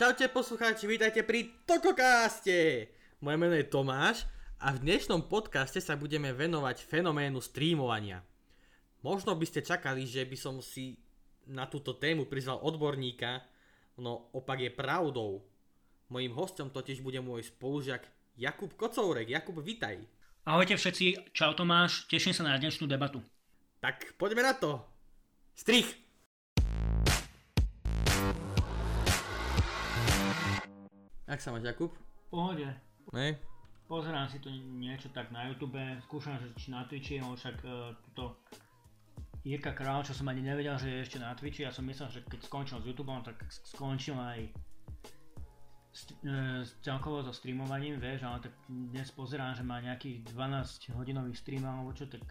Čaute poslucháči, vítajte pri Tokokáste! Moje meno je Tomáš a v dnešnom podcaste sa budeme venovať fenoménu streamovania. Možno by ste čakali, že by som si na túto tému prizval odborníka, no opak je pravdou. Mojím hostom totiž bude môj spolužiak Jakub Kocourek. Jakub, vitaj. Ahojte všetci, čau Tomáš, teším sa na dnešnú debatu. Tak poďme na to. Strich! Jak sa máš, Jakub? Pohode. Ne? Pozerám si to niečo tak na YouTube, skúšam, že či na Twitchi, ale však uh, tuto Jirka Král, čo som ani nevedel, že je ešte na Twitchi, ja som myslel, že keď skončil s YouTube, tak skončil aj st- uh, celkovo so streamovaním, vieš, ale tak dnes pozerám, že má nejakých 12 hodinových streamov, alebo čo, tak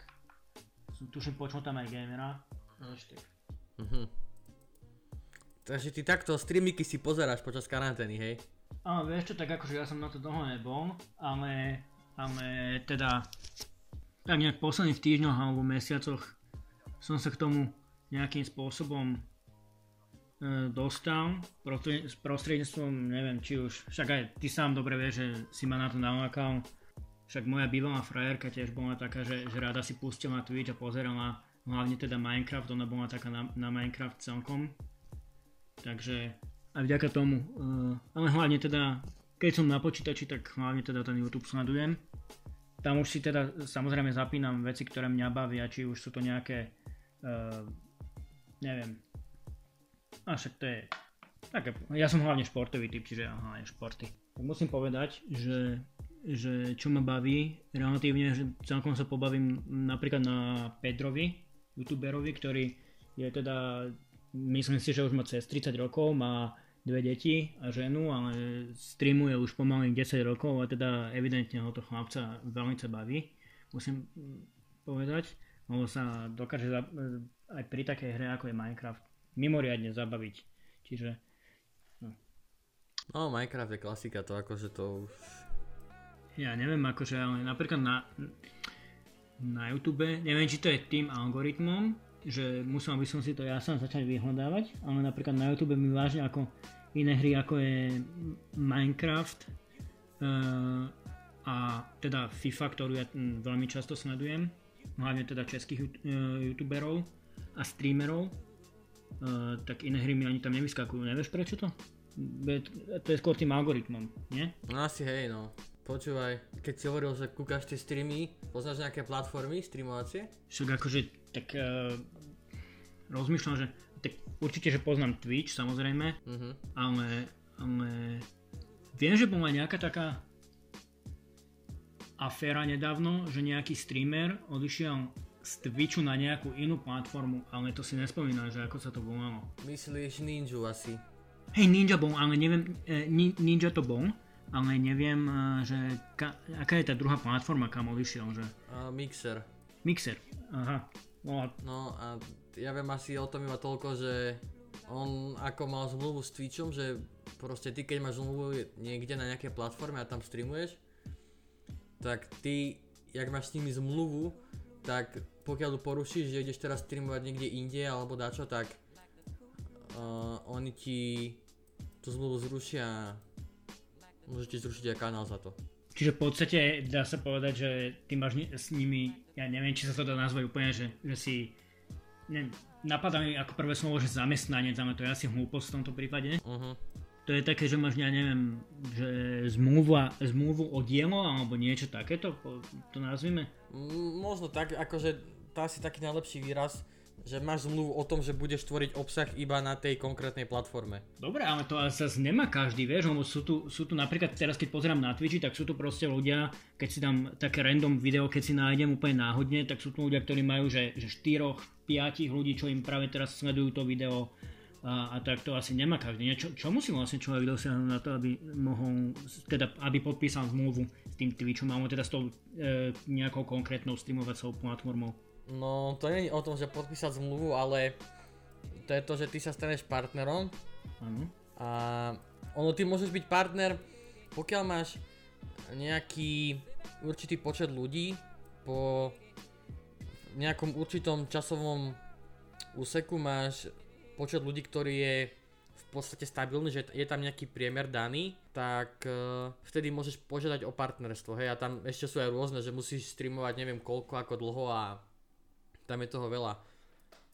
tuším počul tam aj gamera, tak. Mhm. Takže ty takto streamiky si pozeráš počas karantény, hej? Áno, vieš čo, tak akože ja som na to dlho nebol, ale, ale teda tak nejak posledných týždňoch alebo mesiacoch som sa k tomu nejakým spôsobom e, dostal prostredníctvom, neviem či už, však aj ty sám dobre vieš, že si ma na to nalákal, však moja bývalá frajerka tiež bola taká, že, že rada si pustila Twitch a pozerala hlavne teda Minecraft, ona bola taká na, na Minecraft celkom, takže aj vďaka tomu. Uh, ale hlavne teda, keď som na počítači, tak hlavne teda ten YouTube sledujem. Tam už si teda samozrejme zapínam veci, ktoré mňa bavia, či už sú to nejaké, uh, neviem, a však to je také, ja som hlavne športový typ, čiže ja hlavne športy. Musím povedať, že, že čo ma baví relatívne, že celkom sa pobavím napríklad na Pedrovi, youtuberovi, ktorý je teda myslím si, že už má cez 30 rokov, má dve deti a ženu, ale streamuje už pomaly 10 rokov a teda evidentne ho to chlapca veľmi sa baví, musím povedať, lebo sa dokáže aj pri takej hre ako je Minecraft mimoriadne zabaviť. Čiže no. no Minecraft je klasika, to akože to už... Ja neviem akože, ale napríklad na, na YouTube, neviem či to je tým algoritmom, že musel by som si to ja sám začať vyhľadávať, ale napríklad na YouTube mi vážne ako iné hry ako je Minecraft uh, a teda FIFA, ktorú ja veľmi často sledujem, hlavne teda českých uh, youtuberov a streamerov, uh, tak iné hry mi ani tam nevyskakujú. Nevieš prečo to? To je skôr tým algoritmom, nie? No asi hej, no. Počúvaj, keď si hovoril, že kúkaš tie streamy, poznáš nejaké platformy streamovacie? Však akože, tak uh, rozmýšľam, že tak určite, že poznám Twitch samozrejme, uh-huh. ale, ale viem, že bola nejaká taká aféra nedávno, že nejaký streamer odišiel z Twitchu na nejakú inú platformu, ale to si nespomínam, že ako sa to volalo. Myslíš Ninja asi? Hej, Ninja bol, ale neviem, eh, Ninja to bol, ale neviem, eh, že ka, aká je tá druhá platforma, kam odišiel, že... Uh, mixer. Mixer, aha. No a... no a ja viem asi o tom iba toľko, že on ako mal zmluvu s Twitchom, že proste ty keď máš zmluvu niekde na nejaké platforme a tam streamuješ, tak ty, jak máš s nimi zmluvu, tak pokiaľ ju porušíš, že ideš teraz streamovať niekde inde alebo dačo, tak uh, oni ti tú zmluvu zrušia môžete zrušiť aj kanál za to. Čiže v podstate dá sa povedať, že ty máš s nimi, ja neviem, či sa to dá nazvať úplne, že, že si, neviem, napadá mi ako prvé slovo, že zamestnanec, ale to je asi hlúposť v tomto prípade. Uh-huh. To je také, že máš, ja neviem, že zmluva, zmluvu o dielo alebo niečo takéto, to nazvime? Možno tak, akože to asi taký najlepší výraz, že máš zmluvu o tom, že budeš tvoriť obsah iba na tej konkrétnej platforme. Dobre, ale to zase nemá každý, vieš, lebo sú tu, sú tu napríklad teraz, keď pozerám na Twitchi, tak sú tu proste ľudia, keď si tam také random video, keď si nájdem úplne náhodne, tak sú tu ľudia, ktorí majú, že, že 4, 5 ľudí, čo im práve teraz sledujú to video a, a tak to asi nemá každý. Čo, čo musí vlastne človek dosiahnuť na to, aby mohol, teda aby podpísal zmluvu s tým Twitchom, alebo teda s tou e, nejakou konkrétnou streamovacou platformou? No, to je o tom, že podpísať zmluvu, ale to je to, že ty sa staneš partnerom. Uh-huh. A ono, ty môžeš byť partner, pokiaľ máš nejaký určitý počet ľudí po nejakom určitom časovom úseku máš počet ľudí, ktorý je v v podstate stabilný, že je tam nejaký priemer daný, tak uh, vtedy môžeš požiadať o partnerstvo, hej, a tam ešte sú aj rôzne, že musíš streamovať neviem koľko, ako dlho a tam je toho veľa.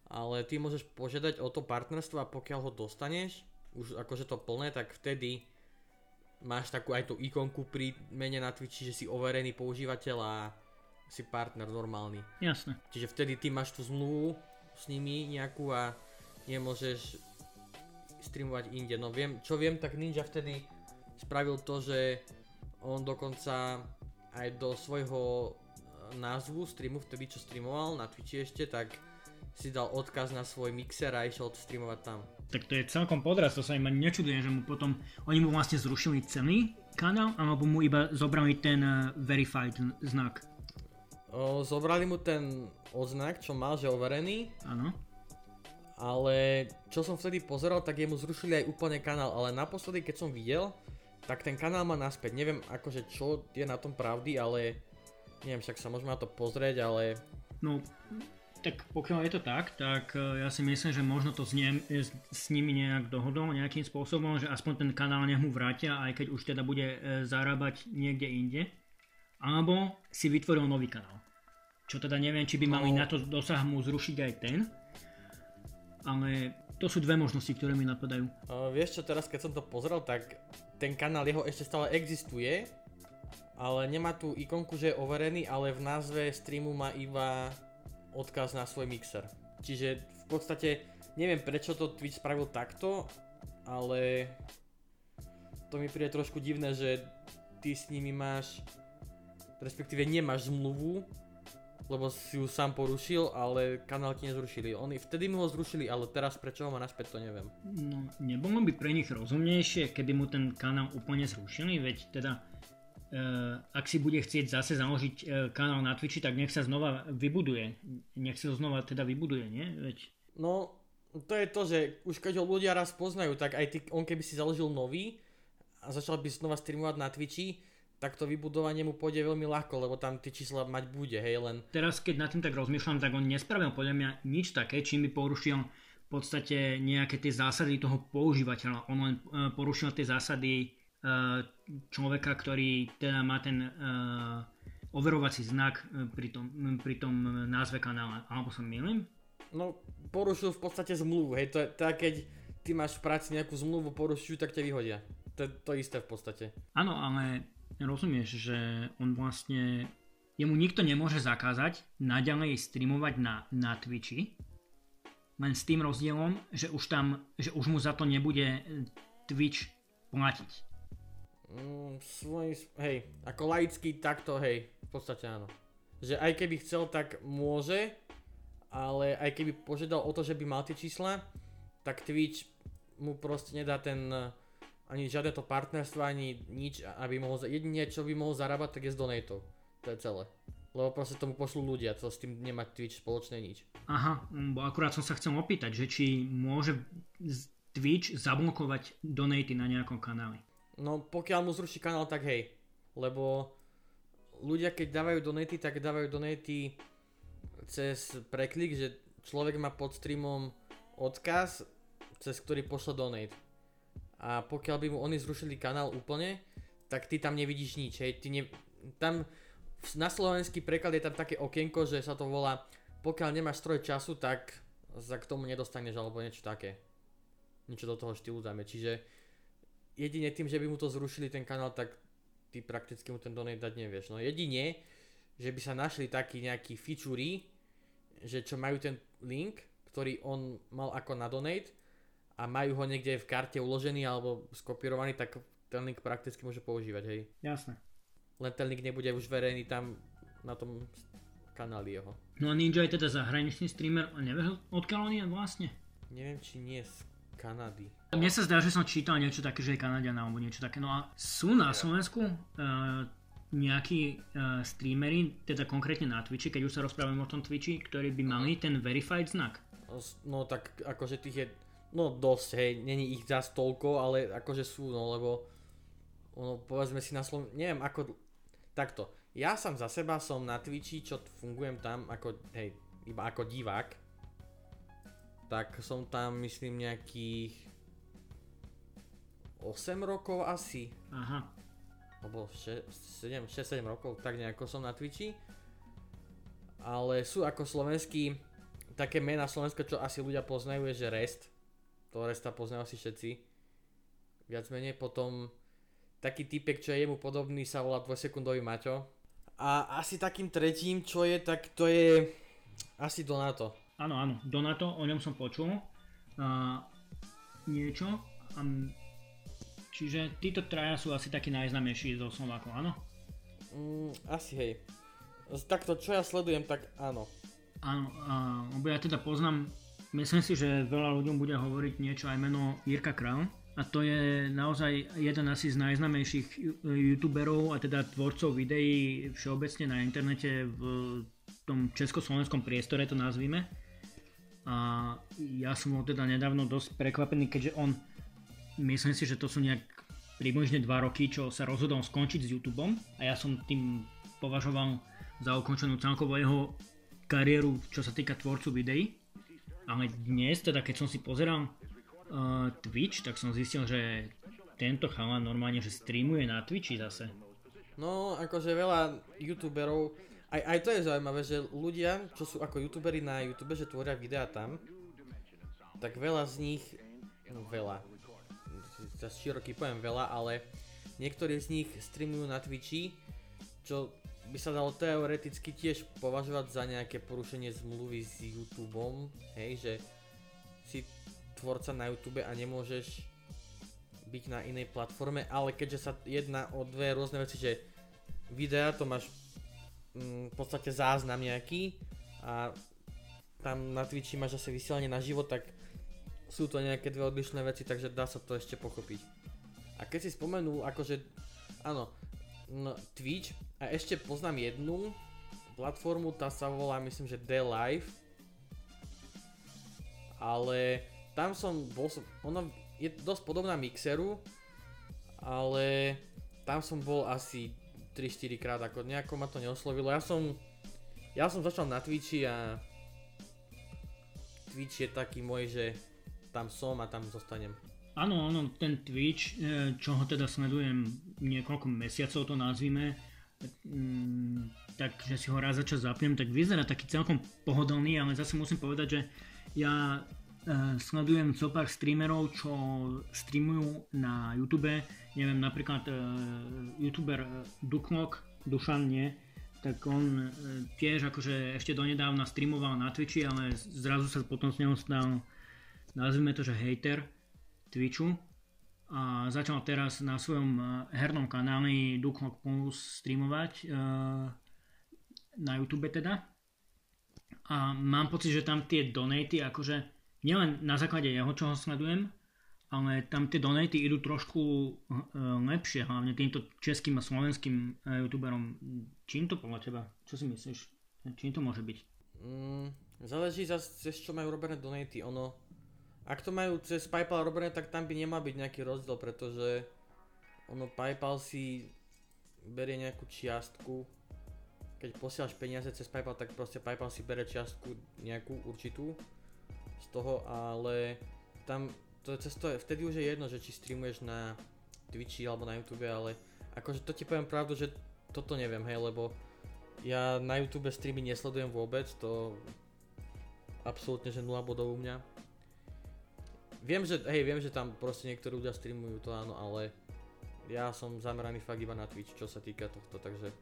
Ale ty môžeš požiadať o to partnerstvo a pokiaľ ho dostaneš, už akože to plné, tak vtedy máš takú aj tú ikonku pri mene na Twitchi, že si overený používateľ a si partner normálny. Jasné. Čiže vtedy ty máš tú zmluvu s nimi nejakú a nemôžeš streamovať inde. No viem, čo viem, tak Ninja vtedy spravil to, že on dokonca aj do svojho názvu streamu, vtedy čo streamoval na Twitchi ešte, tak si dal odkaz na svoj mixer a išiel streamovať tam. Tak to je celkom podraz, to sa im ani nečudujem, že mu potom, oni mu vlastne zrušili celý kanál, alebo mu iba zobrali ten uh, verified znak. O, zobrali mu ten odznak, čo mal, že overený. Áno. Ale čo som vtedy pozeral, tak jemu zrušili aj úplne kanál, ale naposledy keď som videl, tak ten kanál má naspäť. Neviem akože čo je na tom pravdy, ale neviem, však sa môžeme na to pozrieť, ale... No, tak pokiaľ je to tak, tak e, ja si myslím, že možno to s, nie, s, s nimi nejak dohodol nejakým spôsobom, že aspoň ten kanál nech mu vrátia, aj keď už teda bude e, zarábať niekde inde. Alebo si vytvoril nový kanál. Čo teda neviem, či by mali No. na to dosah mu zrušiť aj ten. Ale to sú dve možnosti, ktoré mi napadajú. Uh, vieš čo, teraz keď som to pozrel, tak ten kanál jeho ešte stále existuje, ale nemá tú ikonku, že je overený, ale v názve streamu má iba odkaz na svoj mixer. Čiže v podstate neviem prečo to Twitch spravil takto, ale to mi príde trošku divné, že ty s nimi máš, respektíve nemáš zmluvu, lebo si ju sám porušil, ale kanál ti nezrušili. Oni vtedy mu ho zrušili, ale teraz prečo ho má naspäť, to neviem. No, nebolo by pre nich rozumnejšie, keby mu ten kanál úplne zrušili, veď teda ak si bude chcieť zase založiť e, kanál na Twitchi, tak nech sa znova vybuduje. Nech sa ho znova teda vybuduje, nie? Veď No, to je to, že už keď ho ľudia raz poznajú, tak aj ty, on keby si založil nový a začal by znova streamovať na Twitchi, tak to vybudovanie mu pôjde veľmi ľahko, lebo tam tie čísla mať bude, hej, len teraz keď nad tým tak rozmýšľam, tak on nespravil podľa mňa nič také, čím by porušil v podstate nejaké tie zásady toho používateľa. On len e, porušil tie zásady človeka, ktorý teda má ten e, overovací znak e, pri tom, pri tom názve kanála. Alebo sa milím? no, porušil v podstate zmluvu, hej, to je tak, keď ty máš v práci nejakú zmluvu porušujú, tak ťa vyhodia. To je to isté v podstate. Áno, ale rozumieš, že on vlastne jemu nikto nemôže zakázať naďalej streamovať na, na Twitchi, len s tým rozdielom, že už tam, že už mu za to nebude Twitch platiť. Mm, svoj, hej, ako laický takto, hej, v podstate áno. Že aj keby chcel, tak môže, ale aj keby požiadal o to, že by mal tie čísla, tak Twitch mu proste nedá ten eh, ani žiadne to partnerstvo, ani nič, aby mohol, jedine čo by mohol zarábať, tak je z donatov. To je celé. Lebo proste tomu pošlú ľudia, to s tým nemá Twitch spoločné nič. Aha, bo akurát som sa chcel opýtať, že či môže Twitch zablokovať donaty na nejakom kanáli. No pokiaľ mu zruší kanál, tak hej. Lebo ľudia keď dávajú donaty, tak dávajú donaty cez preklik, že človek má pod streamom odkaz, cez ktorý pošle donate. A pokiaľ by mu oni zrušili kanál úplne, tak ty tam nevidíš nič, hej. Ty ne, tam na slovenský preklad je tam také okienko, že sa to volá pokiaľ nemáš stroj času, tak sa k tomu nedostaneš alebo niečo také. Niečo do toho štýlu dáme. Čiže jedine tým, že by mu to zrušili ten kanál, tak ty prakticky mu ten donate dať nevieš. No jedine, že by sa našli takí nejakí featurey, že čo majú ten link, ktorý on mal ako na donate a majú ho niekde v karte uložený alebo skopírovaný, tak ten link prakticky môže používať, hej. Jasné. Len ten link nebude už verejný tam na tom kanáli jeho. No a Ninja je teda zahraničný streamer a nevieš odkiaľ on je vlastne? Neviem, či nie z Kanady. Mne sa zdá, že som čítal niečo také, že je Kanadian alebo niečo také. No a sú na Slovensku uh, nejakí uh, streamery, teda konkrétne na Twitchi, keď už sa rozprávame o tom Twitchi, ktorí by mali ten verified znak. No, No tak akože tých je, no dosť, hej, není ich zas toľko, ale akože sú, no lebo ono, povedzme si na Slovensku, neviem ako, takto, ja sám za seba som na Twitchi, čo fungujem tam ako, hej, iba ako divák, tak som tam myslím nejakých 8 rokov asi. Aha. Alebo 6-7 rokov, tak nejako som na Twitchi. Ale sú ako slovenský, také mená Slovenska, čo asi ľudia poznajú, je že Rest. To Resta poznajú asi všetci. Viac menej. Potom taký typek, čo je jemu podobný, sa volá 2 sekundový Maťo. A asi takým tretím, čo je, tak to je asi Donato. Áno, áno, Donato, o ňom som počul. Uh, niečo. Um, čiže títo traja sú asi takí najznámejší zo Slovákov, áno? Mm, asi hej. Takto, čo ja sledujem, tak áno. Áno, uh, ja teda poznám, myslím si, že veľa ľuďom bude hovoriť niečo aj meno Jirka Král a to je naozaj jeden asi z najznamejších youtuberov a teda tvorcov videí všeobecne na internete v tom československom priestore to nazvime. A ja som bol teda nedávno dosť prekvapený, keďže on, myslím si, že to sú nejak približne 2 roky, čo sa rozhodol skončiť s YouTubeom a ja som tým považoval za ukončenú celkovo jeho kariéru, čo sa týka tvorcu videí. Ale dnes, teda keď som si pozeral uh, Twitch, tak som zistil, že tento chalan normálne, že streamuje na Twitchi zase. No, akože veľa youtuberov, aj, aj to je zaujímavé, že ľudia, čo sú ako youtuberi na YouTube, že tvoria videá tam, tak veľa z nich, no veľa, za široký pojem veľa, ale niektorí z nich streamujú na Twitchi, čo by sa dalo teoreticky tiež považovať za nejaké porušenie zmluvy s YouTubeom, hej, že si tvorca na YouTube a nemôžeš byť na inej platforme, ale keďže sa jedná o dve rôzne veci, že videa to máš v podstate záznam nejaký a tam na Twitchi máš zase vysielanie na život, tak sú to nejaké dve odlišné veci, takže dá sa to ešte pochopiť. A keď si spomenul, akože, áno, no, Twitch a ešte poznám jednu platformu, tá sa volá myslím, že The Live, ale tam som bol ono je dosť podobná Mixeru, ale tam som bol asi 3-4 krát, ako nejako ma to neoslovilo. Ja som, ja som začal na Twitchi a Twitch je taký môj, že tam som a tam zostanem. Áno, áno, ten Twitch, e, čo ho teda sledujem niekoľko mesiacov to nazvime, mm, tak že si ho raz za čas zapnem, tak vyzerá taký celkom pohodlný, ale zase musím povedať, že ja sledujem zo pár streamerov, čo streamujú na YouTube. Neviem, napríklad uh, youtuber Duklok, Dušan nie, tak on tiež akože ešte donedávna streamoval na Twitchi, ale zrazu sa potom s neho stal, nazvime to, že hater Twitchu. A začal teraz na svojom hernom kanáli Duklok Plus streamovať na YouTube teda. A mám pocit, že tam tie donaty akože nielen na základe jeho, čo ho sledujem, ale tam tie donaty idú trošku uh, lepšie, hlavne týmto českým a slovenským uh, youtuberom. Čím to podľa teba? Čo si myslíš? Čím to môže byť? Mm, záleží zase, cez čo majú robené donaty. Ono, ak to majú cez Paypal robené, tak tam by nemal byť nejaký rozdiel, pretože ono Paypal si berie nejakú čiastku. Keď posielaš peniaze cez Paypal, tak proste Paypal si bere čiastku nejakú určitú z toho, ale tam to je cesto, vtedy už je jedno, že či streamuješ na Twitchi alebo na YouTube, ale akože to ti poviem pravdu, že toto neviem, hej, lebo ja na YouTube streamy nesledujem vôbec, to absolútne, že 0 bodov u mňa. Viem, že, hej, viem, že tam proste niektorí ľudia streamujú to áno, ale ja som zameraný fakt iba na Twitch, čo sa týka tohto, takže...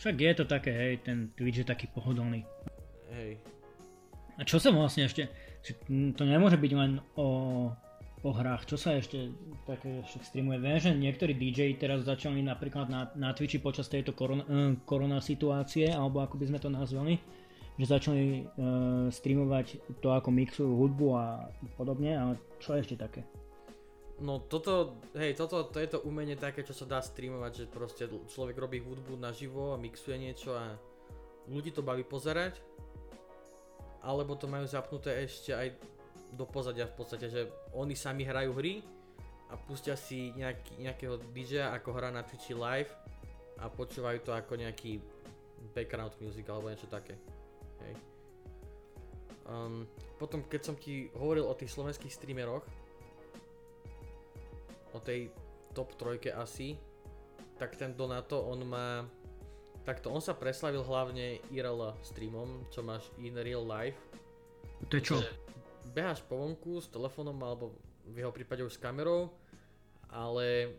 Však je to také, hej, ten Twitch je taký pohodlný. Hej. A čo sa vlastne ešte, to nemôže byť len o, o hrách, čo sa ešte také streamuje. Viem, že niektorí DJ teraz začali napríklad na, na Twitchi počas tejto korona, uh, korona situácie, alebo ako by sme to nazvali, že začali uh, streamovať to, ako mixujú hudbu a podobne, ale čo ešte také? No toto, hej, toto to je to umenie také, čo sa dá streamovať, že proste človek robí hudbu naživo a mixuje niečo a ľudí to baví pozerať alebo to majú zapnuté ešte aj do pozadia v podstate, že oni sami hrajú hry a pustia si nejaký, nejakého DJ ako hrá na Twitchi live a počúvajú to ako nejaký background music alebo niečo také. Hej. Um, potom keď som ti hovoril o tých slovenských streameroch, o tej top trojke asi, tak ten Donato, on má, takto, on sa preslavil hlavne IRL streamom, čo máš in real life. To je čo? Beháš po vonku s telefónom alebo v jeho prípade už s kamerou, ale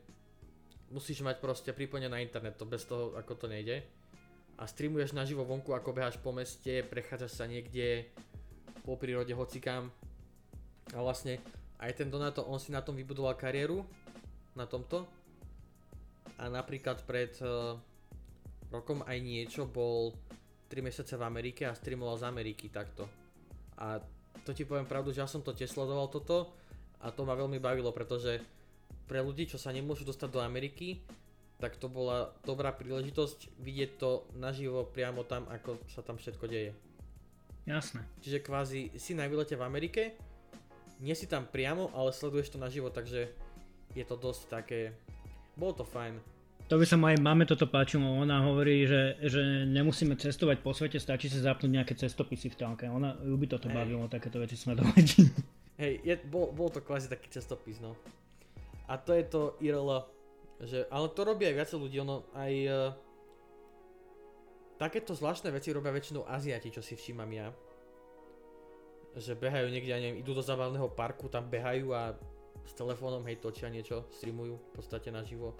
musíš mať proste pripojené na internet, to bez toho ako to nejde. A streamuješ naživo vonku, ako beháš po meste, prechádzaš sa niekde po prírode hocikám. A vlastne aj ten Donato, on si na tom vybudoval kariéru, na tomto. A napríklad pred uh, rokom aj niečo bol 3 mesiace v Amerike a streamoval z Ameriky takto. A to ti poviem pravdu, že ja som to tiež sledoval toto a to ma veľmi bavilo, pretože pre ľudí, čo sa nemôžu dostať do Ameriky, tak to bola dobrá príležitosť vidieť to naživo priamo tam, ako sa tam všetko deje. Jasné. Čiže kvázi si na výlete v Amerike, nie si tam priamo, ale sleduješ to naživo, takže je to dosť také... Bolo to fajn. To by sa mojej mame toto páčilo, ona hovorí, že, že nemusíme cestovať po svete, stačí sa zapnúť nejaké cestopisy v telke. Ona ju by toto hey. bavilo, takéto veci sledovať. Hej, je, bol, bol to kvázi taký cestopis, no. A to je to IRL, že, ale to robí aj viacej ľudí, ono aj uh, takéto zvláštne veci robia väčšinou Aziati, čo si všímam ja. Že behajú niekde, ja neviem, idú do zabavného parku, tam behajú a s telefónom, hej, točia niečo, streamujú v podstate naživo.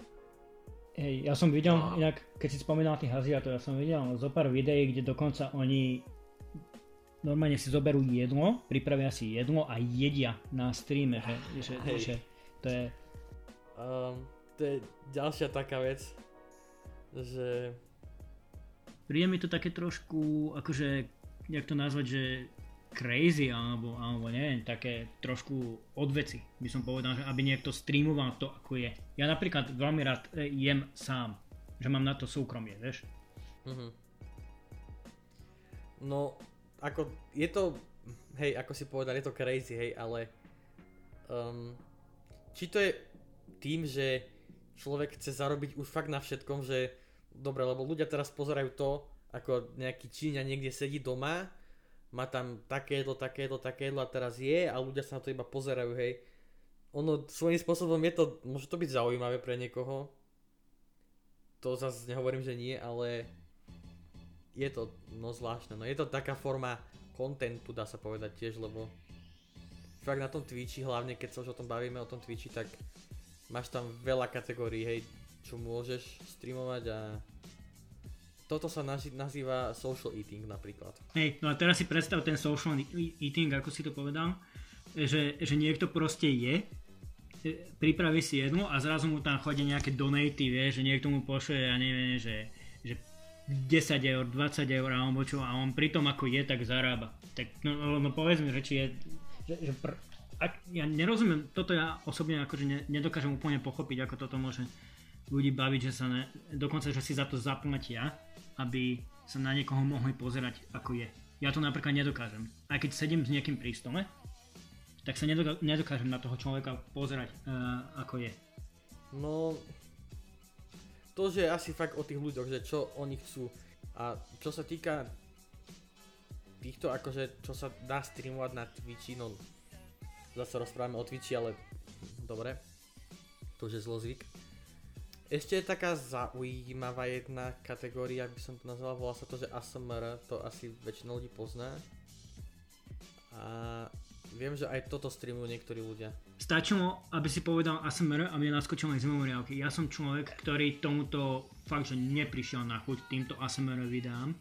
Hej, ja som videl, a... inak, keď si spomínal tých Aziatov, ja som videl zo pár videí, kde dokonca oni normálne si zoberú jedlo, pripravia si jedlo a jedia na streame, že, že, že to je Um, to je ďalšia taká vec, že... Príde mi to také trošku, akože, jak to nazvať, že crazy, alebo, alebo neviem, také trošku odveci, by som povedal, že aby niekto streamoval to, ako je. Ja napríklad veľmi rád e, jem sám, že mám na to súkromie, vieš? Uh-huh. No, ako, je to, hej, ako si povedal, je to crazy, hej, ale um, či to je tým, že človek chce zarobiť už fakt na všetkom, že dobre, lebo ľudia teraz pozerajú to, ako nejaký Číňa niekde sedí doma, má tam takéto, takéto, takéto a teraz je a ľudia sa na to iba pozerajú, hej. Ono svojím spôsobom je to, môže to byť zaujímavé pre niekoho. To zase nehovorím, že nie, ale je to no zvláštne. No je to taká forma kontentu, dá sa povedať tiež, lebo fakt na tom Twitchi, hlavne keď sa už o tom bavíme, o tom Twitchi, tak máš tam veľa kategórií, hej, čo môžeš streamovať a toto sa nazýva social eating napríklad. Hej, no a teraz si predstav ten social eating, ako si to povedal, že, že niekto proste je, e, pripraví si jednu a zrazu mu tam chodia nejaké donaty, vie, že niekto mu pošle, ja neviem, že, že 10 eur, 20 eur alebo čo a on pri tom ako je, tak zarába. Tak no, no, no povedz mi, že či je, že, že pr- ak, ja nerozumiem, toto ja osobne akože ne, nedokážem úplne pochopiť, ako toto môže ľudí baviť, že sa ne, dokonca, že si za to zaplatia, aby sa na niekoho mohli pozerať, ako je. Ja to napríklad nedokážem. Aj keď sedím s niekým pri stole, tak sa nedoká- nedokážem na toho človeka pozerať, uh, ako je. No, to, že asi fakt o tých ľuďoch, že čo oni chcú. A čo sa týka týchto, akože, čo sa dá streamovať na Twitchi, no zase rozprávame o Twitchi, ale dobre, to už je zlozvyk. Ešte je taká zaujímavá jedna kategória, by som to nazval, volá sa to, že ASMR, to asi väčšina ľudí pozná. A viem, že aj toto streamujú niektorí ľudia. Stačilo, aby si povedal ASMR a mne naskočil aj z memoriálky. Ja som človek, ktorý tomuto fakt, že neprišiel na chuť týmto ASMR videám.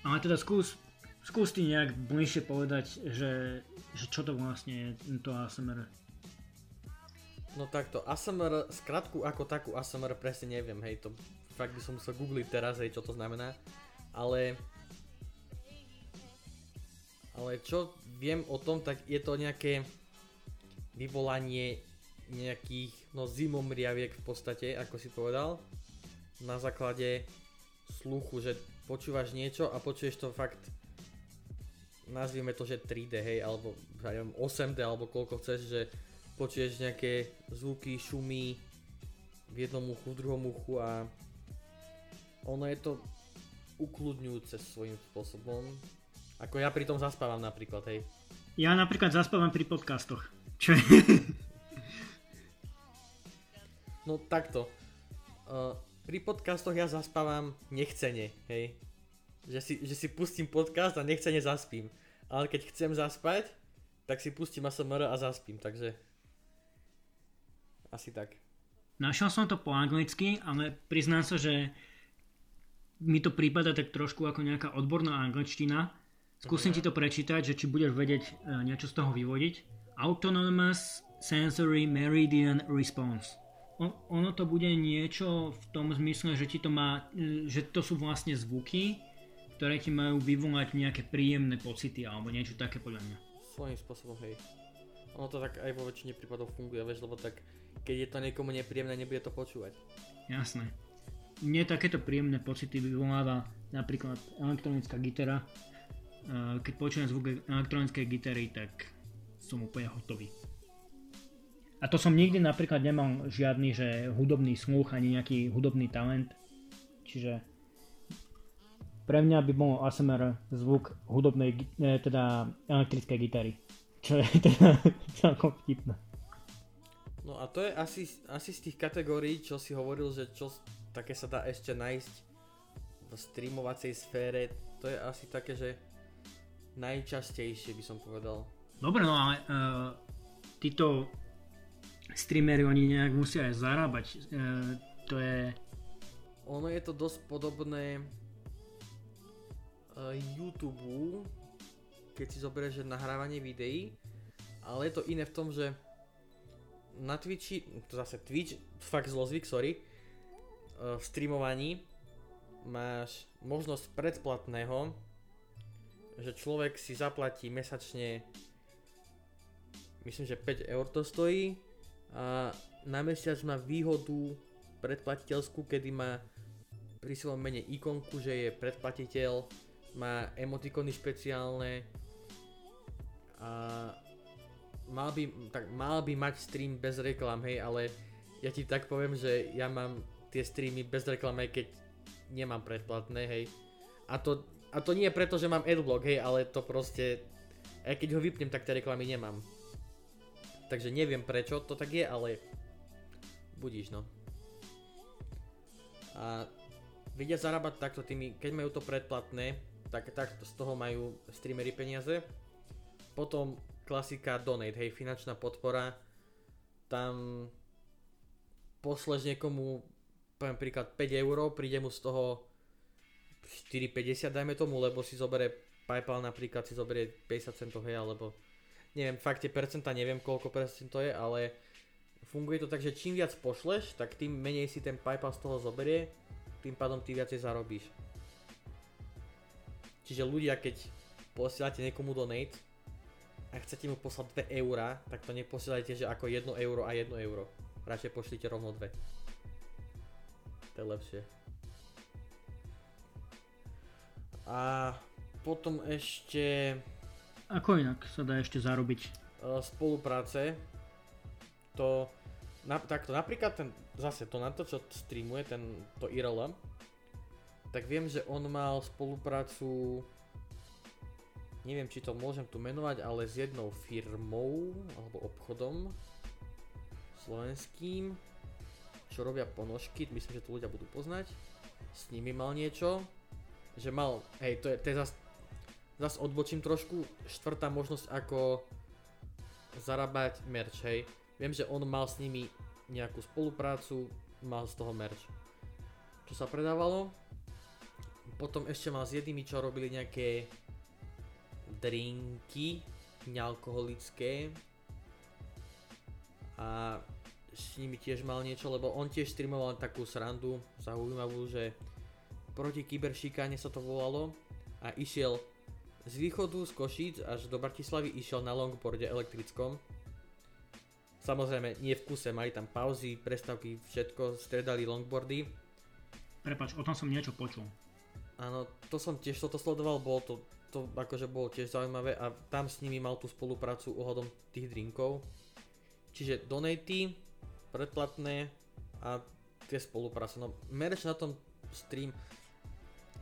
Ale teda skús Skús ty nejak bližšie povedať, že, že čo to vlastne je to ASMR. No takto, ASMR, skratku ako takú ASMR presne neviem, hej, to fakt by som musel googliť teraz, hej, čo to znamená, ale ale čo viem o tom, tak je to nejaké vyvolanie nejakých no zimomriaviek v podstate, ako si povedal, na základe sluchu, že počúvaš niečo a počuješ to fakt nazvieme to, že 3D, hej, alebo ja neviem, 8D, alebo koľko chceš, že počuješ nejaké zvuky, šumy v jednom uchu, v druhom uchu a ono je to ukludňujúce svojím spôsobom. Ako ja pri tom zaspávam napríklad, hej. Ja napríklad zaspávam pri podcastoch. Čo je? No takto. Uh, pri podcastoch ja zaspávam nechcene, hej. Že si, že si pustím podcast a nechcene zaspím. Ale keď chcem zaspať, tak si pustím ASMR a zaspím, takže asi tak. Našiel som to po anglicky, ale priznám sa, že mi to prípada tak trošku ako nejaká odborná angličtina. Skúsim ti to prečítať, že či budeš vedieť e, niečo z toho vyvodiť. Autonomous Sensory Meridian Response. O, ono to bude niečo v tom zmysle, že ti to má, e, že to sú vlastne zvuky, ktoré ti majú vyvolať nejaké príjemné pocity alebo niečo také podľa mňa. Svojím spôsobom, hej. Ono to tak aj vo väčšine prípadov funguje, vieš, lebo tak keď je to niekomu nepríjemné, nebude to počúvať. Jasné. Mne takéto príjemné pocity vyvoláva napríklad elektronická gitara. Keď počujem zvuk elektronickej gitary, tak som úplne hotový. A to som nikdy napríklad nemal žiadny, že hudobný sluch ani nejaký hudobný talent. Čiže pre mňa by bol ASMR zvuk hudobnej, teda elektrickej gitary. Čo je teda celkom vtipné. No a to je asi, asi z tých kategórií, čo si hovoril, že čo také sa dá ešte nájsť v streamovacej sfére, to je asi také, že najčastejšie by som povedal. Dobre, no ale uh, títo streamery, oni nejak musia aj zarábať. Uh, to je... Ono je to dosť podobné uh, YouTube, keď si zoberieš, že nahrávanie videí, ale je to iné v tom, že na Twitchi, to zase Twitch, fakt zlozvyk, sorry, e, v streamovaní máš možnosť predplatného, že človek si zaplatí mesačne, myslím, že 5 eur to stojí a na mesiac má výhodu predplatiteľskú, kedy má pri svojom mene ikonku, že je predplatiteľ, má emotikony špeciálne a mal by, tak mal by mať stream bez reklam, hej, ale ja ti tak poviem, že ja mám tie streamy bez reklam, aj keď nemám predplatné, hej. A to, a to nie preto, že mám adblock, hej, ale to proste, aj keď ho vypnem, tak tie reklamy nemám. Takže neviem prečo to tak je, ale budíš no. A vedia zarábať takto tými, keď majú to predplatné, tak takto z toho majú streamery peniaze. Potom klasika donate, hej, finančná podpora, tam posleš niekomu, poviem príklad 5 eur, príde mu z toho 4,50 dajme tomu, lebo si zoberie Paypal napríklad si zoberie 50 centov, hej, alebo neviem, fakt tie percenta neviem koľko percent to je, ale funguje to tak, že čím viac pošleš, tak tým menej si ten Paypal z toho zoberie, tým pádom ty viacej zarobíš. Čiže ľudia, keď posielate niekomu donate, a chcete mu poslať 2 eurá, tak to neposielajte, že ako 1 euro a 1 euro. Radšej pošlite rovno 2. To je lepšie. A potom ešte... Ako inak sa dá ešte zarobiť? Uh, spolupráce. To... Na, takto, napríklad ten, zase to na to, čo streamuje, ten, to IRL, tak viem, že on mal spoluprácu neviem či to môžem tu menovať, ale s jednou firmou alebo obchodom slovenským, čo robia ponožky, myslím, že to ľudia budú poznať. S nimi mal niečo, že mal, hej, to je, to je zas, zas odbočím trošku, štvrtá možnosť ako zarábať merch, hej. Viem, že on mal s nimi nejakú spoluprácu, mal z toho merch. Čo sa predávalo. Potom ešte mal s jednými, čo robili nejaké drinky nealkoholické a s nimi tiež mal niečo, lebo on tiež streamoval takú srandu zaujímavú, že proti kyberšikáne sa to volalo a išiel z východu z Košíc až do Bratislavy išiel na longboarde elektrickom. Samozrejme, nie v kuse, mali tam pauzy, prestávky, všetko, stredali longboardy. Prepač, o tom som niečo počul. Áno, to som tiež toto sledoval, bolo to to akože bolo tiež zaujímavé a tam s nimi mal tú spoluprácu ohľadom tých drinkov. Čiže donaty, predplatné a tie spolupráce. No merch na tom stream,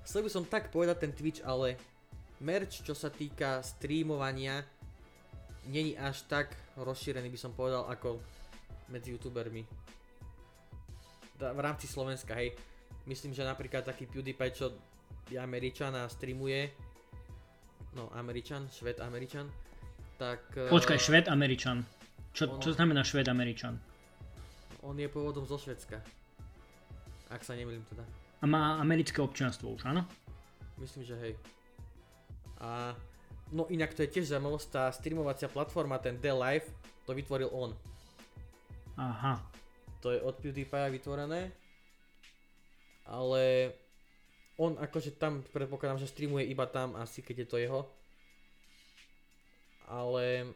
chcel by som tak povedať ten Twitch, ale merch čo sa týka streamovania není až tak rozšírený by som povedal ako medzi youtubermi. v rámci Slovenska, hej. Myslím, že napríklad taký PewDiePie, čo je Američan a streamuje, no Američan, Šved Američan, tak... Počkaj, Šved Američan. Čo, ono, čo znamená Šved Američan? On je pôvodom zo Švedska. Ak sa nemýlim teda. A má americké občianstvo už, áno? Myslím, že hej. A no inak to je tiež zaujímavosť, tá streamovacia platforma, ten Dell Live, to vytvoril on. Aha. To je od PewDiePie vytvorené. Ale on akože tam predpokladám, že streamuje iba tam asi, keď je to jeho. Ale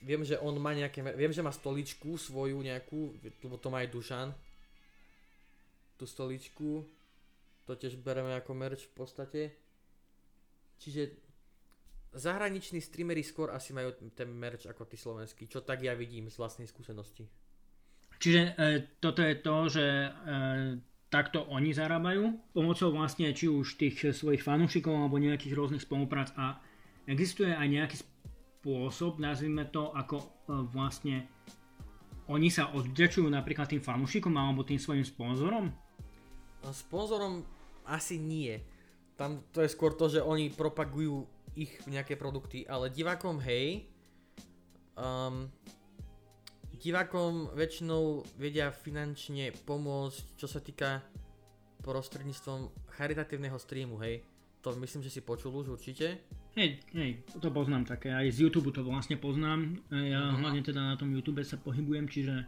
viem, že on má nejaké, viem, že má stoličku svoju nejakú, lebo to má aj Dušan. Tú stoličku. To tiež bereme ako merch v podstate. Čiže zahraniční streamery skôr asi majú ten merch ako tí slovenskí, čo tak ja vidím z vlastnej skúsenosti. Čiže e, toto je to, že e, takto oni zarábajú pomocou vlastne či už tých svojich fanúšikov alebo nejakých rôznych spoluprác a existuje aj nejaký spôsob, nazvime to, ako e, vlastne oni sa odvďačujú napríklad tým fanúšikom alebo tým svojim sponzorom? Sponzorom asi nie. Tam to je skôr to, že oni propagujú ich nejaké produkty, ale divákom hej. Um, divákom väčšinou vedia finančne pomôcť, čo sa týka prostredníctvom charitatívneho streamu, hej. To myslím, že si počul už určite. Hej, hej, to poznám také, aj z YouTube to vlastne poznám. Ja uh-huh. hlavne teda na tom YouTube sa pohybujem, čiže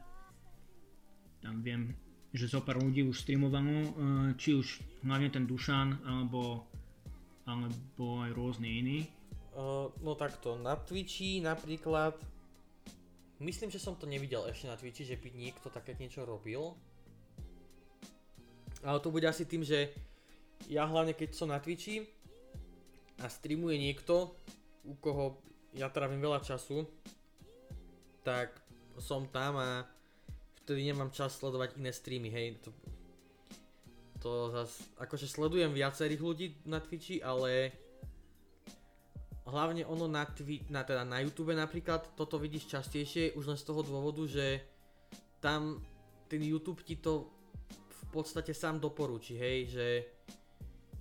tam viem, že zo pár ľudí už streamovalo, e, či už hlavne ten Dušan, alebo, alebo aj rôzne iní. Uh, no takto, na Twitchi napríklad Myslím, že som to nevidel ešte na Twitchi, že by niekto také niečo robil. Ale to bude asi tým, že ja hlavne keď som na Twitchi a streamuje niekto, u koho ja trávim veľa času, tak som tam a vtedy nemám čas sledovať iné streamy, hej. To, to zas, akože sledujem viacerých ľudí na Twitchi, ale hlavne ono na, twi- na, teda na YouTube napríklad toto vidíš častejšie už len z toho dôvodu, že tam ten YouTube ti to v podstate sám doporučí, hej, že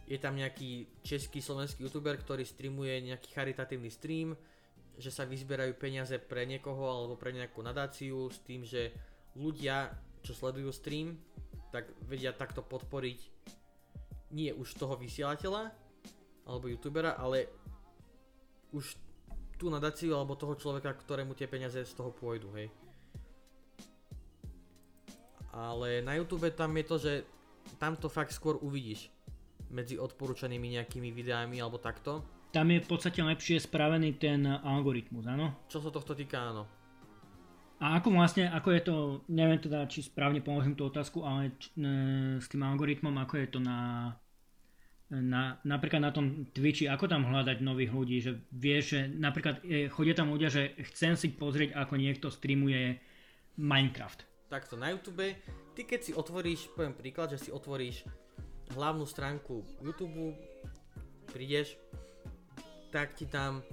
je tam nejaký český, slovenský youtuber, ktorý streamuje nejaký charitatívny stream, že sa vyzberajú peniaze pre niekoho alebo pre nejakú nadáciu s tým, že ľudia, čo sledujú stream, tak vedia takto podporiť nie už toho vysielateľa alebo youtubera, ale už tú nadáciu alebo toho človeka, ktorému tie peniaze z toho pôjdu, hej. Ale na YouTube tam je to, že tam to fakt skôr uvidíš medzi odporúčanými nejakými videami alebo takto. Tam je v podstate lepšie spravený ten algoritmus, áno? Čo sa tohto týka, áno. A ako vlastne, ako je to, neviem teda, či správne položím tú otázku, ale č, e, s tým algoritmom, ako je to na na, napríklad na tom Twitchi, ako tam hľadať nových ľudí, že vieš, že napríklad e, chodia tam ľudia, že chcem si pozrieť, ako niekto streamuje Minecraft. Takto na YouTube, ty keď si otvoríš, poviem príklad, že si otvoríš hlavnú stránku YouTube, prídeš, tak ti tam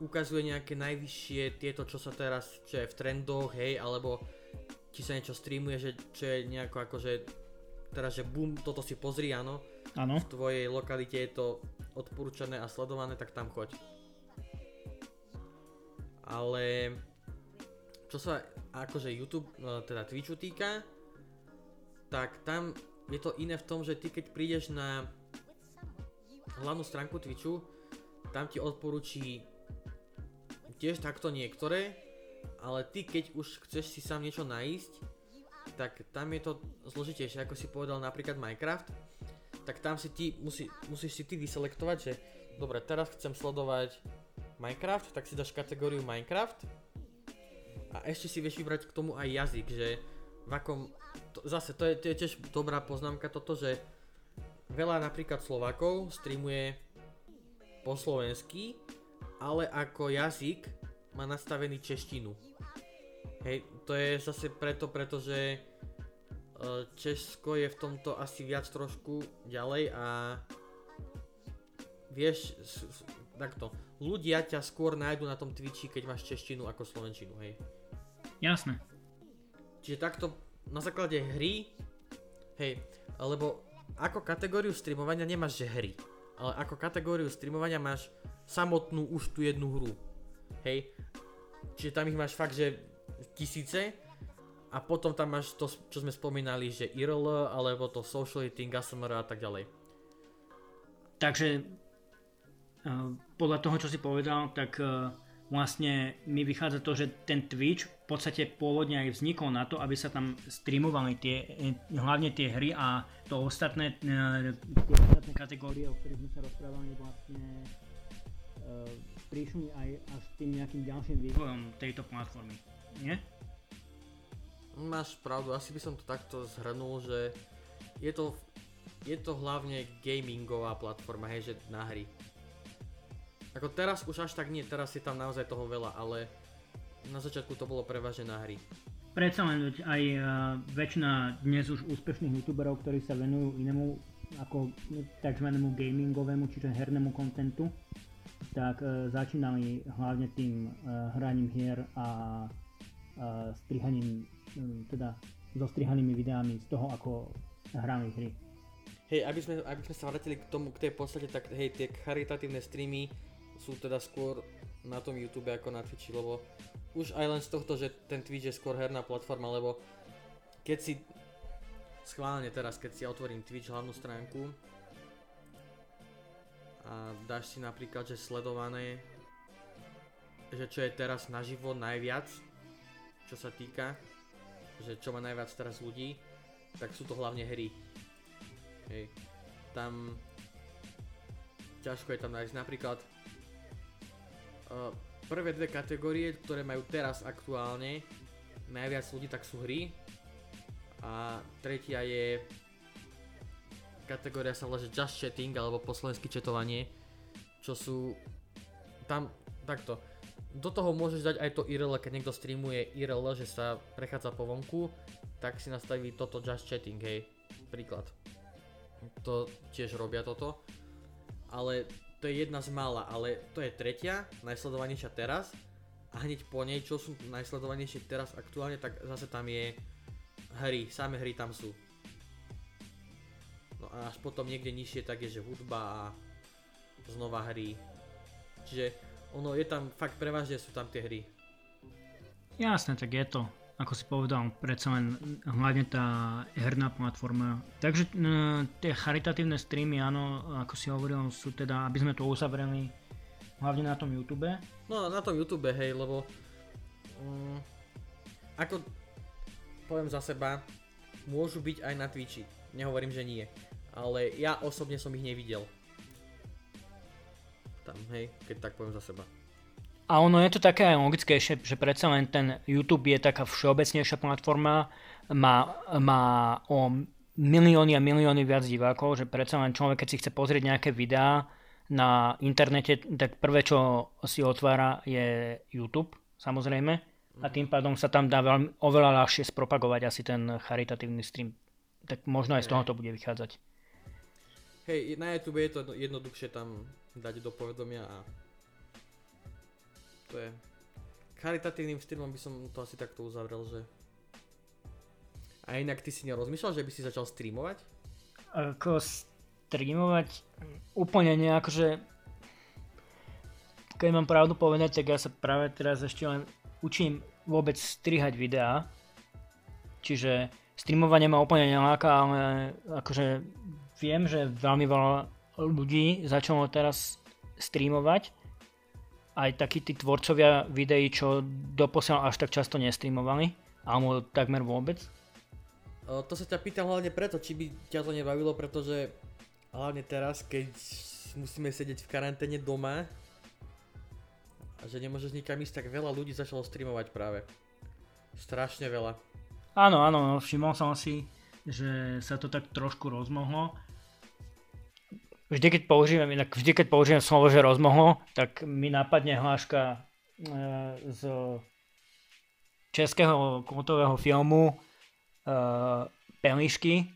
ukazuje nejaké najvyššie tieto, čo sa teraz, čo je v trendoch, hej, alebo či sa niečo streamuje, že čo je nejako akože, teraz že bum, toto si pozri, áno, Áno. v tvojej lokalite je to odporúčané a sledované, tak tam choď. Ale čo sa akože YouTube, no, teda Twitchu týka, tak tam je to iné v tom, že ty keď prídeš na hlavnú stránku Twitchu, tam ti odporúči tiež takto niektoré, ale ty keď už chceš si sám niečo nájsť, tak tam je to zložitejšie, ako si povedal napríklad Minecraft, tak tam si ty, musí, musíš si ty vyselektovať, že dobre, teraz chcem sledovať Minecraft, tak si dáš kategóriu Minecraft a ešte si vieš vybrať k tomu aj jazyk, že v akom, to, zase to je, to je tiež dobrá poznámka toto, že veľa napríklad Slovákov streamuje po slovensky, ale ako jazyk má nastavený češtinu. Hej, to je zase preto, pretože Česko je v tomto asi viac trošku ďalej a vieš, takto, ľudia ťa skôr nájdu na tom Twitchi, keď máš češtinu ako slovenčinu, hej. Jasné. Čiže takto na základe hry Hej, lebo ako kategóriu streamovania nemáš že hry, ale ako kategóriu streamovania máš samotnú už tú jednu hru. Hej, čiže tam ich máš fakt, že tisíce a potom tam máš to, čo sme spomínali, že IRL, alebo to social eating, ASMR a tak ďalej. Takže uh, podľa toho, čo si povedal, tak uh, vlastne mi vychádza to, že ten Twitch v podstate pôvodne aj vznikol na to, aby sa tam streamovali tie, hlavne tie hry a to ostatné, e, tie ostatné kategórie, o ktorých sme sa rozprávali, vlastne prišli aj až tým nejakým ďalším vývojom tejto platformy. Nie? Máš pravdu, asi by som to takto zhrnul, že je to, je to hlavne gamingová platforma, hej, že na hry. Ako teraz už až tak nie, teraz je tam naozaj toho veľa, ale na začiatku to bolo prevažne na hry. Predsa len aj uh, väčšina dnes už úspešných youtuberov, ktorí sa venujú inému ako tzv. gamingovému, čiže hernému kontentu, tak uh, začínali hlavne tým uh, hraním hier a strihaním, um, teda so strihanými videami z toho, ako hrali hry. Hej, aby sme, aby sme sa vrátili k tomu, k tej podstate, tak hej, tie charitatívne streamy sú teda skôr na tom YouTube ako na Twitchi, lebo už aj len z tohto, že ten Twitch je skôr herná platforma, lebo keď si schválne teraz, keď si otvorím Twitch hlavnú stránku a dáš si napríklad, že sledované, že čo je teraz naživo najviac, čo sa týka, že čo má najviac teraz ľudí, tak sú to hlavne hry. Hej. Tam ťažko je tam nájsť napríklad Uh, prvé dve kategórie, ktoré majú teraz aktuálne najviac ľudí, tak sú hry. A tretia je kategória sa volá, že Just Chatting alebo po četovanie, čo sú tam takto. Do toho môžeš dať aj to IRL, keď niekto streamuje IRL, že sa prechádza po vonku, tak si nastaví toto Just Chatting, hej, príklad. To tiež robia toto. Ale to je jedna z mála, ale to je tretia, najsledovanejšia teraz a hneď po nej, čo sú najsledovanejšie teraz aktuálne, tak zase tam je hry, samé hry tam sú. No a až potom niekde nižšie tak je, že hudba a znova hry. Čiže ono je tam, fakt prevažne sú tam tie hry. Jasné, tak je to ako si povedal, predsa len hlavne tá herná platforma. Takže uh, tie charitatívne streamy, áno, ako si hovoril, sú teda, aby sme to uzavreli, hlavne na tom YouTube. No na tom YouTube, hej, lebo um, ako poviem za seba, môžu byť aj na Twitchi. Nehovorím, že nie. Ale ja osobne som ich nevidel. Tam, hej, keď tak poviem za seba. A ono je to také aj logickejšie, že predsa len ten YouTube je taká všeobecnejšia platforma, má, má o milióny a milióny viac divákov, že predsa len človek, keď si chce pozrieť nejaké videá na internete, tak prvé, čo si otvára je YouTube, samozrejme. A tým pádom sa tam dá veľmi, oveľa ľahšie spropagovať asi ten charitatívny stream. Tak možno aj z toho to bude vychádzať. Hej, na YouTube je to jednoduchšie tam dať do povedomia a to je... Charitatívnym štýlom by som to asi takto uzavrel, že... A inak ty si nerozmýšľal, že by si začal streamovať? Ako streamovať? Úplne nie, akože... Keď mám pravdu povedať, tak ja sa práve teraz ešte len učím vôbec strihať videá. Čiže streamovanie ma úplne neláka, ale akože viem, že veľmi veľa ľudí začalo teraz streamovať aj takí tí tvorcovia videí, čo doposiaľ až tak často nestreamovali, alebo takmer vôbec? to sa ťa pýtam hlavne preto, či by ťa to nebavilo, pretože hlavne teraz, keď musíme sedieť v karanténe doma a že nemôžeš nikam ísť, tak veľa ľudí začalo streamovať práve. Strašne veľa. Áno, áno, no, všimol som si, že sa to tak trošku rozmohlo vždy keď použijem, inak vždy keď použijem slovo, že rozmohlo, tak mi napadne hláška e, z českého kultového filmu e, Pelišky.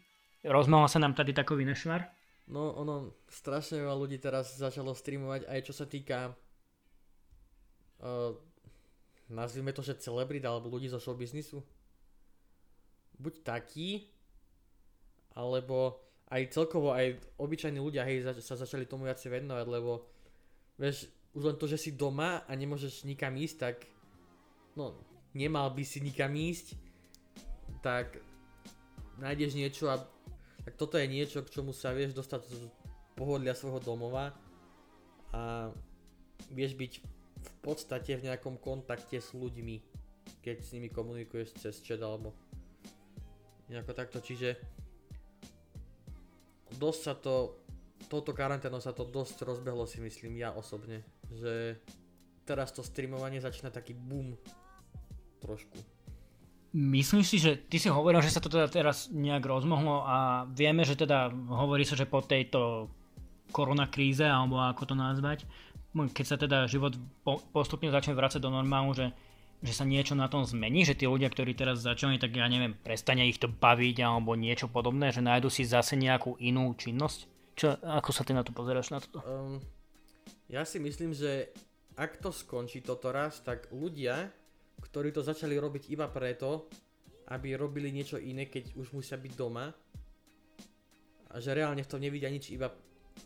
Rozmohol sa nám tady takový nešvar. No ono, strašne veľa ľudí teraz začalo streamovať aj čo sa týka uh, nazvime to, že celebrit alebo ľudí zo showbiznisu. Buď takí, alebo aj celkovo aj obyčajní ľudia hej, sa začali tomu viacej venovať, lebo vieš, už len to, že si doma a nemôžeš nikam ísť, tak no, nemal by si nikam ísť, tak nájdeš niečo a tak toto je niečo, k čomu sa vieš dostať z pohodlia svojho domova a vieš byť v podstate v nejakom kontakte s ľuďmi, keď s nimi komunikuješ cez chat alebo nejako takto, čiže dosť sa to, touto karanténou sa to dosť rozbehlo si myslím ja osobne, že teraz to streamovanie začína taký boom trošku. Myslíš si, že ty si hovoril, že sa to teda teraz nejak rozmohlo a vieme, že teda hovorí sa, že po tejto koronakríze, alebo ako to nazvať, keď sa teda život po, postupne začne vrácať do normálu, že, že sa niečo na tom zmení, že tí ľudia, ktorí teraz začali, tak ja neviem, prestane ich to baviť alebo niečo podobné, že nájdu si zase nejakú inú činnosť? Čo, ako sa ty na to pozeráš na toto? Um, ja si myslím, že ak to skončí toto raz, tak ľudia, ktorí to začali robiť iba preto, aby robili niečo iné, keď už musia byť doma, a že reálne v tom nevidia nič, iba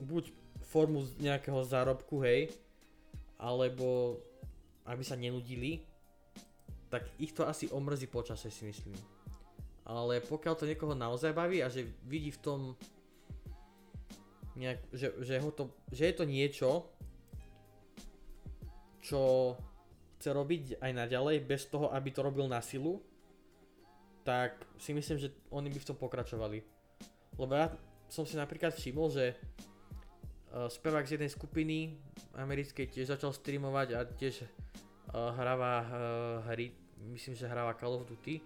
buď formu nejakého zárobku, hej, alebo aby sa nenudili, tak ich to asi omrzí počase si myslím. Ale pokiaľ to niekoho naozaj baví a že vidí v tom nejak, že, že, ho to, že je to niečo, čo chce robiť aj naďalej bez toho, aby to robil na silu, tak si myslím, že oni by v tom pokračovali. Lebo ja som si napríklad všimol, že uh, spevák z jednej skupiny americkej tiež začal streamovať a tiež uh, hráva uh, hry, myslím, že hráva Call of Duty.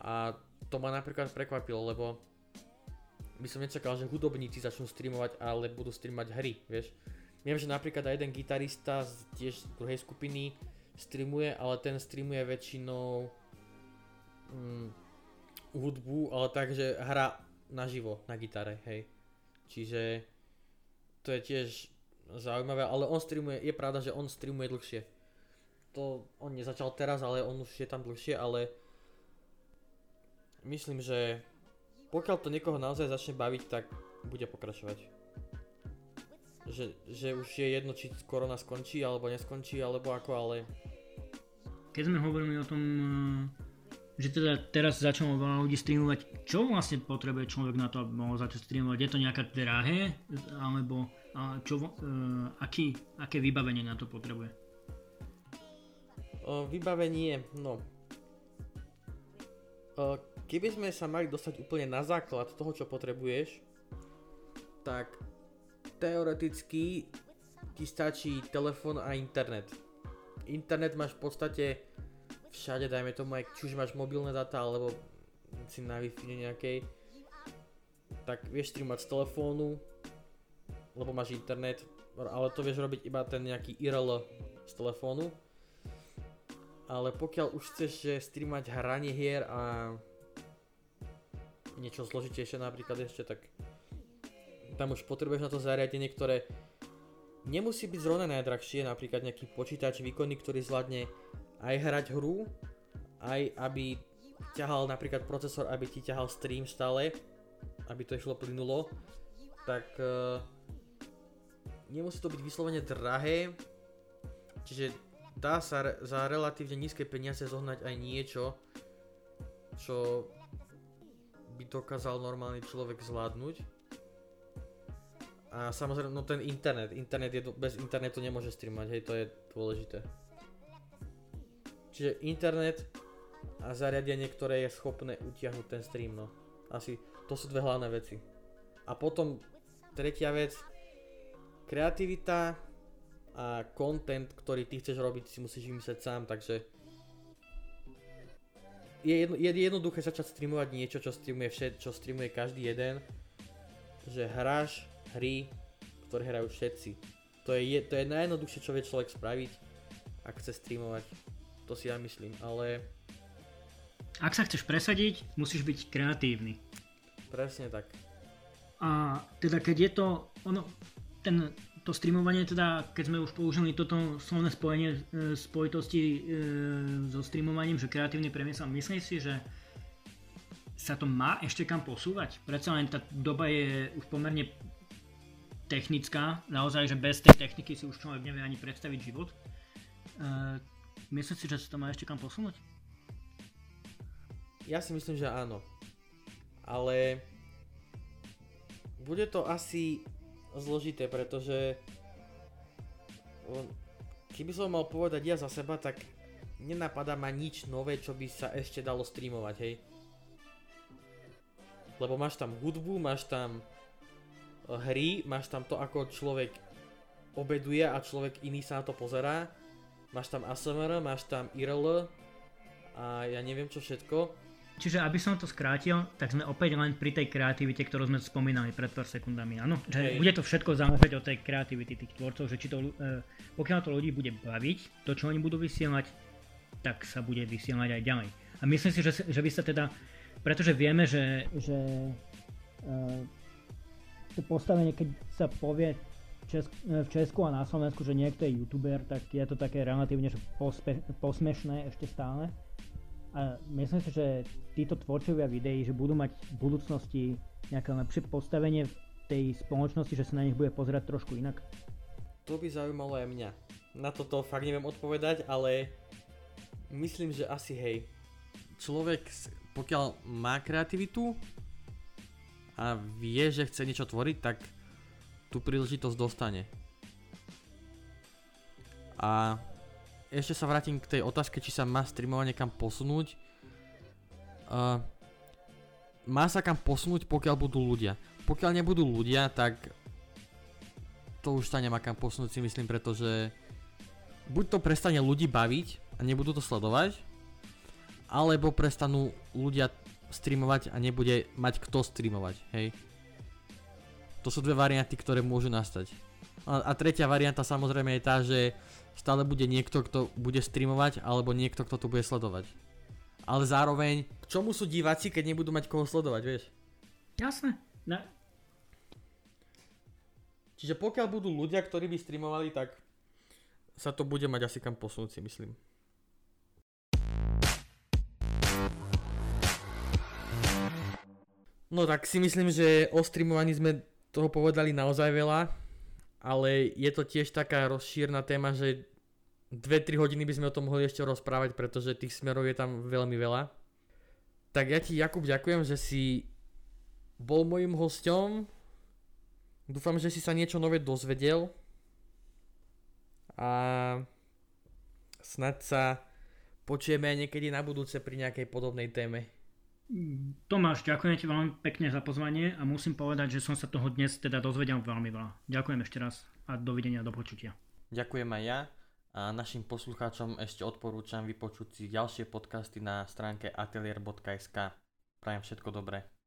A to ma napríklad prekvapilo, lebo by som nečakal, že hudobníci začnú streamovať, ale budú streamovať hry, vieš. Viem, že napríklad aj jeden gitarista z tiež z druhej skupiny streamuje, ale ten streamuje väčšinou mm, hudbu, ale tak, hrá naživo na gitare, hej. Čiže to je tiež zaujímavé, ale on streamuje, je pravda, že on streamuje dlhšie. To on nezačal teraz, ale on už je tam dlhšie, ale myslím, že pokiaľ to niekoho naozaj začne baviť, tak bude pokračovať. Že, že už je jedno, či korona skončí, alebo neskončí, alebo ako, ale... Keď sme hovorili o tom, že teda teraz začalo veľa ľudí streamovať, čo vlastne potrebuje človek na to, aby mohol začať streamovať? Je to nejaké drahé, alebo čo, uh, aký, aké vybavenie na to potrebuje? Vybavenie, no. Keby sme sa mali dostať úplne na základ toho, čo potrebuješ, tak teoreticky ti stačí telefón a internet. Internet máš v podstate všade, dajme tomu aj, či už máš mobilné data, alebo si na Wi-Fi nejakej, tak vieš streamovať z telefónu, lebo máš internet, ale to vieš robiť iba ten nejaký IRL z telefónu. Ale pokiaľ už chceš že streamať hranie hier a niečo zložitejšie napríklad ešte, tak tam už potrebuješ na to zariadenie, ktoré nemusí byť zrovna najdrahšie, napríklad nejaký počítač výkonný, ktorý zvládne aj hrať hru, aj aby ťahal napríklad procesor, aby ti ťahal stream stále, aby to išlo plynulo, tak uh, nemusí to byť vyslovene drahé, čiže dá sa re- za relatívne nízke peniaze zohnať aj niečo, čo by dokázal normálny človek zvládnuť. A samozrejme, no ten internet, internet je, bez internetu nemôže streamať, hej, to je dôležité. Čiže internet a zariadenie, ktoré je schopné utiahnuť ten stream, no. Asi to sú dve hlavné veci. A potom tretia vec, kreativita a content, ktorý ty chceš robiť, si musíš vymyslieť sám, takže je, jedno, je jednoduché začať streamovať niečo, čo streamuje všet, čo streamuje každý jeden, že hráš hry, ktoré hrajú všetci. To je, to je najjednoduchšie, čo vie človek spraviť, ak chce streamovať. To si ja myslím, ale... Ak sa chceš presadiť, musíš byť kreatívny. Presne tak. A teda keď je to, ono, ten, to streamovanie, teda keď sme už použili toto slovné spojenie e, spojitosti e, so streamovaním, že kreatívny priemysel, myslíš si, že sa to má ešte kam posúvať? Predsa len tá doba je už pomerne technická, naozaj, že bez tej techniky si už človek nevie ani predstaviť život. Uh, myslím si, že sa to má ešte kam posunúť? Ja si myslím, že áno. Ale bude to asi zložité, pretože keby som mal povedať ja za seba, tak nenapadá ma nič nové, čo by sa ešte dalo streamovať, hej. Lebo máš tam hudbu, máš tam hry, máš tam to, ako človek obeduje a človek iný sa na to pozerá. Máš tam ASMR, máš tam IRL a ja neviem čo všetko. Čiže aby som to skrátil, tak sme opäť len pri tej kreativite, ktorú sme spomínali pred pár sekundami, áno? Že bude to všetko záležať od tej kreativity tých tvorcov, že či to, e, pokiaľ to ľudí bude baviť, to čo oni budú vysielať, tak sa bude vysielať aj ďalej. A myslím si, že, že by sa teda, pretože vieme, že, že e, to postavenie, keď sa povie Česk, v Česku a na Slovensku, že niekto je youtuber, tak je to také relatívne že pospe, posmešné ešte stále. A myslím si, že títo tvorcovia videí, že budú mať v budúcnosti nejaké lepšie postavenie v tej spoločnosti, že sa na nich bude pozerať trošku inak. To by zaujímalo aj mňa. Na toto fakt neviem odpovedať, ale myslím, že asi hej. Človek, pokiaľ má kreativitu, a vie, že chce niečo tvoriť, tak tú príležitosť dostane. A ešte sa vrátim k tej otázke, či sa má streamovanie kam posunúť. Uh, má sa kam posunúť, pokiaľ budú ľudia. Pokiaľ nebudú ľudia, tak to už sa nemá kam posunúť si myslím, pretože buď to prestane ľudí baviť a nebudú to sledovať, alebo prestanú ľudia streamovať a nebude mať kto streamovať, hej. To sú dve varianty, ktoré môžu nastať. A, a tretia varianta samozrejme je tá, že stále bude niekto, kto bude streamovať, alebo niekto, kto to bude sledovať. Ale zároveň, k čomu sú diváci, keď nebudú mať koho sledovať, vieš? Jasné. Ne. Čiže pokiaľ budú ľudia, ktorí by streamovali, tak sa to bude mať asi kam posunúť si myslím. No tak si myslím, že o streamovaní sme toho povedali naozaj veľa, ale je to tiež taká rozšírna téma, že 2-3 hodiny by sme o tom mohli ešte rozprávať, pretože tých smerov je tam veľmi veľa. Tak ja ti Jakub ďakujem, že si bol mojim hosťom. Dúfam, že si sa niečo nové dozvedel. A snad sa počujeme aj niekedy na budúce pri nejakej podobnej téme. Tomáš, ďakujem ti veľmi pekne za pozvanie a musím povedať, že som sa toho dnes teda dozvedel veľmi veľa. Ďakujem ešte raz a dovidenia, do počutia. Ďakujem aj ja a našim poslucháčom ešte odporúčam vypočuť si ďalšie podcasty na stránke atelier.sk. Prajem všetko dobré.